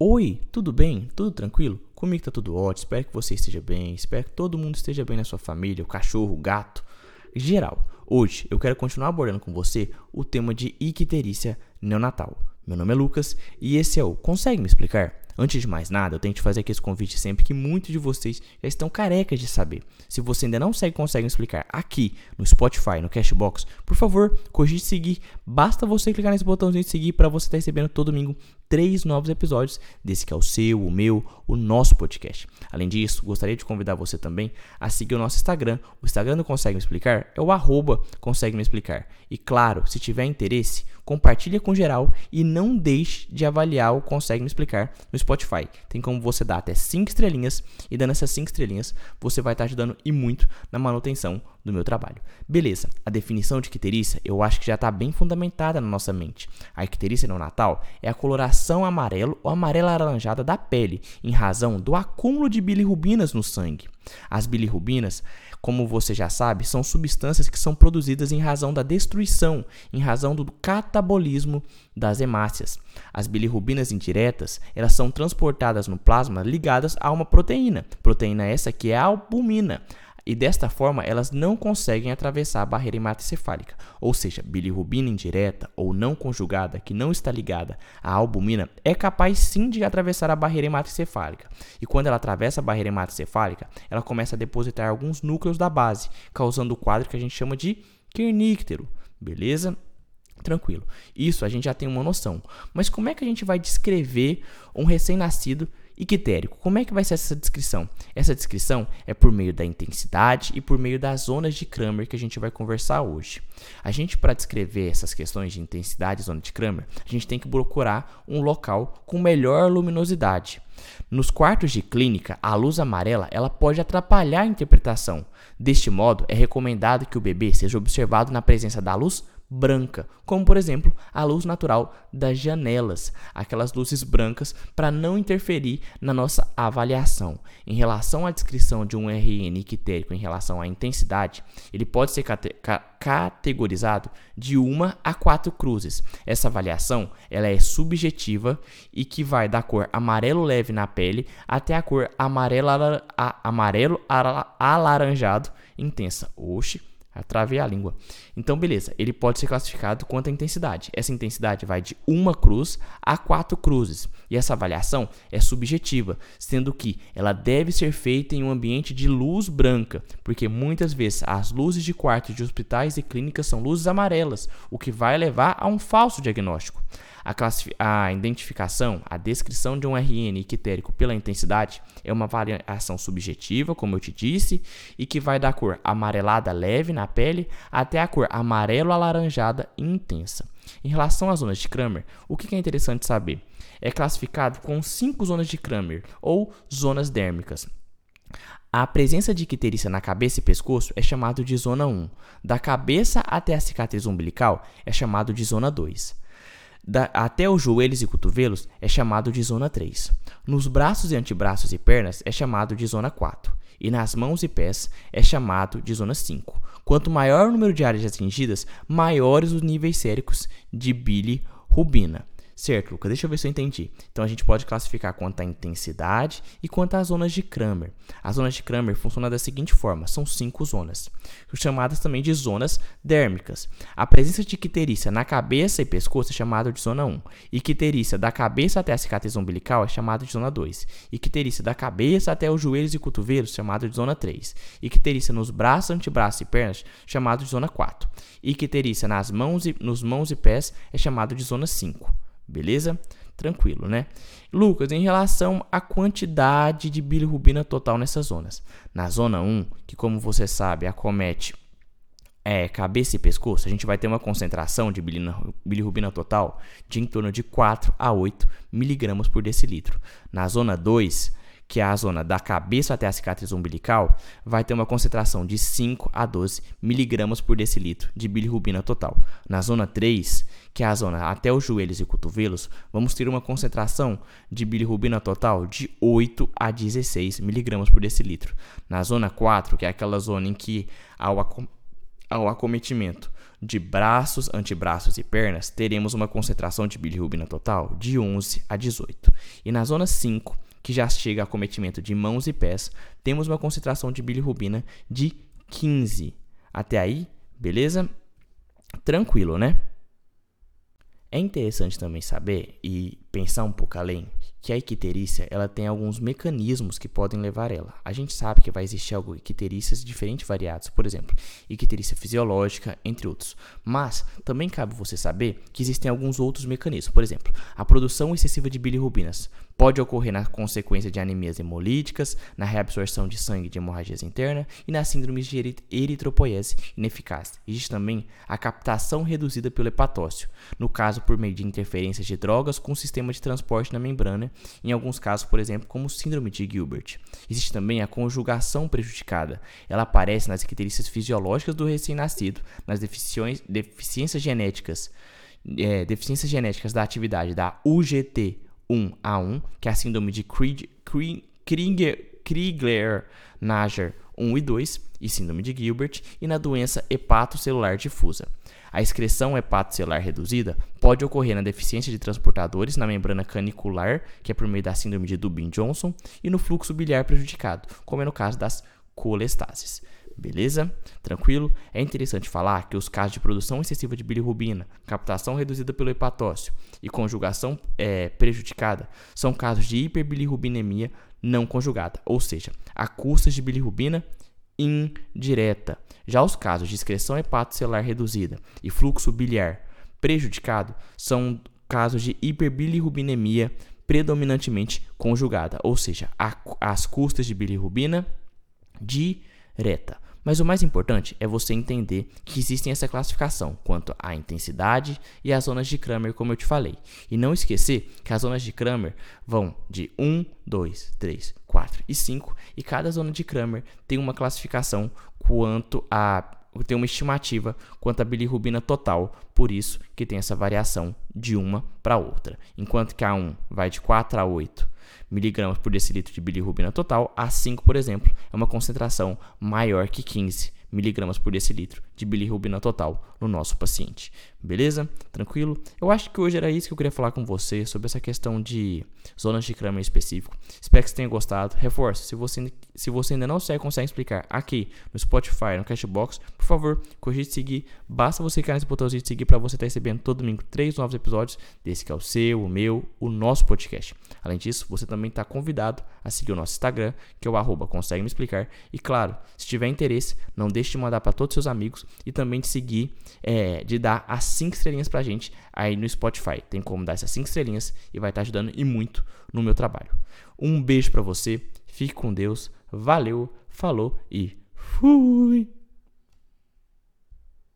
Oi, tudo bem? Tudo tranquilo? Comigo tá tudo ótimo, espero que você esteja bem, espero que todo mundo esteja bem na sua família, o cachorro, o gato, geral. Hoje eu quero continuar abordando com você o tema de icterícia neonatal. Meu nome é Lucas e esse é o Consegue me explicar? Antes de mais nada, eu tenho que fazer aqui esse convite sempre que muitos de vocês já estão carecas de saber. Se você ainda não segue, consegue explicar aqui no Spotify, no Cashbox, por favor, cogite seguir. Basta você clicar nesse botãozinho de seguir para você estar recebendo todo domingo três novos episódios desse que é o seu, o meu, o nosso podcast. Além disso, gostaria de convidar você também a seguir o nosso Instagram. O Instagram do Consegue Me Explicar é o arroba Consegue Me Explicar. E claro, se tiver interesse, compartilhe com geral e não deixe de avaliar o Consegue Me Explicar no Spotify. Tem como você dar até 5 estrelinhas e dando essas 5 estrelinhas, você vai estar ajudando e muito na manutenção do meu trabalho. Beleza, a definição de icterícia eu acho que já está bem fundamentada na nossa mente. A icterícia neonatal é a coloração amarelo ou amarela alaranjada da pele, em razão do acúmulo de bilirrubinas no sangue. As bilirrubinas, como você já sabe, são substâncias que são produzidas em razão da destruição, em razão do catabolismo das hemácias. As bilirrubinas indiretas, elas são transportadas no plasma ligadas a uma proteína, proteína essa que é a albumina e desta forma elas não conseguem atravessar a barreira hematocefálica, ou seja, bilirrubina indireta ou não conjugada que não está ligada à albumina é capaz sim de atravessar a barreira hematocefálica. E quando ela atravessa a barreira hematocefálica, ela começa a depositar alguns núcleos da base, causando o quadro que a gente chama de kerníctero, beleza? Tranquilo. Isso a gente já tem uma noção. Mas como é que a gente vai descrever um recém-nascido Ictérico, como é que vai ser essa descrição? Essa descrição é por meio da intensidade e por meio das zonas de Kramer que a gente vai conversar hoje. A gente, para descrever essas questões de intensidade e zona de Kramer, a gente tem que procurar um local com melhor luminosidade. Nos quartos de clínica, a luz amarela ela pode atrapalhar a interpretação. Deste modo, é recomendado que o bebê seja observado na presença da luz branca, como por exemplo a luz natural das janelas, aquelas luzes brancas para não interferir na nossa avaliação. Em relação à descrição de um RN ictérico em relação à intensidade, ele pode ser cate ca categorizado de uma a quatro cruzes. Essa avaliação ela é subjetiva e que vai da cor amarelo leve na pele até a cor amarelo, amarelo alaranjado intensa. Oxe, Travei a língua. Então, beleza, ele pode ser classificado quanto à intensidade. Essa intensidade vai de uma cruz a quatro cruzes. E essa avaliação é subjetiva, sendo que ela deve ser feita em um ambiente de luz branca, porque muitas vezes as luzes de quartos de hospitais e clínicas são luzes amarelas, o que vai levar a um falso diagnóstico. A, a, identificação, a descrição de um RN ictérico pela intensidade é uma variação subjetiva, como eu te disse, e que vai da cor amarelada leve na pele até a cor amarelo alaranjada intensa. Em relação às zonas de Kramer, o que é interessante saber? É classificado com cinco zonas de Kramer, ou zonas dérmicas. A presença de icterícia na cabeça e pescoço é chamado de zona 1. Da cabeça até a cicatriz umbilical é chamado de zona 2 da, até os joelhos e cotovelos é chamado de zona 3. Nos braços e antebraços e pernas é chamado de zona 4. E nas mãos e pés é chamado de zona 5. Quanto maior o número de áreas atingidas, maiores os níveis séricos de bilirrubina. Certo, Lucas, deixa eu ver se eu entendi. Então a gente pode classificar quanto à intensidade e quanto às zonas de Kramer. As zonas de Kramer funcionam da seguinte forma: são cinco zonas, chamadas também de zonas dérmicas. A presença de icterícia na cabeça e pescoço é chamada de zona 1. Icterícia da cabeça até a cicatriz umbilical é chamada de zona 2. Icterícia da cabeça até os joelhos e cotovelos, chamada de zona 3. Icterícia nos braços, antebraços e pernas, chamado de zona 4. Icterícia nas mãos e, nos mãos e pés é chamado de zona 5. Beleza? Tranquilo, né? Lucas, em relação à quantidade de bilirrubina total nessas zonas. Na zona 1, que como você sabe, acomete é, cabeça e pescoço, a gente vai ter uma concentração de bilirrubina total de em torno de 4 a 8 miligramas por decilitro. Na zona 2, que é a zona da cabeça até a cicatriz umbilical, vai ter uma concentração de 5 a 12 miligramas por decilitro de bilirrubina total. Na zona 3, que é a zona até os joelhos e cotovelos, vamos ter uma concentração de bilirrubina total de 8 a 16 miligramas por decilitro. Na zona 4, que é aquela zona em que ao, acom ao acometimento de braços, antebraços e pernas, teremos uma concentração de bilirrubina total de 11 a 18. E na zona 5, que já chega a acometimento de mãos e pés, temos uma concentração de bilirrubina de 15. Até aí, beleza? Tranquilo, né? É interessante também saber e pensar um pouco além que a icterícia ela tem alguns mecanismos que podem levar ela. A gente sabe que vai existir algo icterícias diferentes variados, por exemplo, icterícia fisiológica, entre outros. Mas também cabe você saber que existem alguns outros mecanismos. Por exemplo, a produção excessiva de bilirrubinas pode ocorrer na consequência de anemias hemolíticas, na reabsorção de sangue de hemorragias internas e nas síndromes de eritropoiese ineficaz. Existe também a captação reduzida pelo hepatócito, no caso por meio de interferências de drogas com o sistema de transporte na membrana, em alguns casos, por exemplo, como síndrome de Gilbert. Existe também a conjugação prejudicada. Ela aparece nas características fisiológicas do recém-nascido, nas deficiências genéticas, é, deficiências genéticas da atividade da UGT 1A1, que é a síndrome de Krieger-Nager 1 e 2 e síndrome de Gilbert, e na doença hepatocelular difusa. A excreção hepatocelular reduzida pode ocorrer na deficiência de transportadores na membrana canicular, que é por meio da síndrome de Dubin-Johnson, e no fluxo biliar prejudicado, como é no caso das colestases. Beleza? Tranquilo? É interessante falar que os casos de produção excessiva de bilirrubina, captação reduzida pelo hepatócito e conjugação é, prejudicada são casos de hiperbilirrubinemia não conjugada, ou seja, a custas de bilirrubina indireta. Já os casos de excreção hepatocelular reduzida e fluxo biliar prejudicado são casos de hiperbilirrubinemia predominantemente conjugada, ou seja, a, as custas de bilirrubina direta. Mas o mais importante é você entender que existem essa classificação quanto à intensidade e às zonas de Kramer, como eu te falei. E não esquecer que as zonas de Kramer vão de 1, 2, 3, 4 e 5, e cada zona de Kramer tem uma classificação quanto a tem uma estimativa quanto à bilirrubina total, por isso que tem essa variação de uma para outra. Enquanto que a 1 vai de 4 a 8 miligramas por decilitro de bilirrubina total, a 5, por exemplo, é uma concentração maior que 15 miligramas por decilitro de bilirrubina total no nosso paciente. Beleza? Tranquilo? Eu acho que hoje era isso que eu queria falar com você sobre essa questão de zonas de Kramer específico. Espero que você tenha gostado. Reforço, se você, se você ainda não segue, consegue explicar aqui no Spotify, no Cashbox, por favor, de seguir. Basta você clicar nesse botãozinho de seguir para você estar recebendo todo domingo três novos episódios desse que é o seu, o meu, o nosso podcast. Além disso, você também está convidado a seguir o nosso Instagram, que é o arroba consegue me explicar. E claro, se tiver interesse, não deixe de mandar para todos os seus amigos e também de seguir, é, de dar as 5 estrelinhas pra gente aí no Spotify. Tem como dar essas 5 estrelinhas e vai estar tá ajudando e muito no meu trabalho. Um beijo para você, fique com Deus, valeu, falou e fui!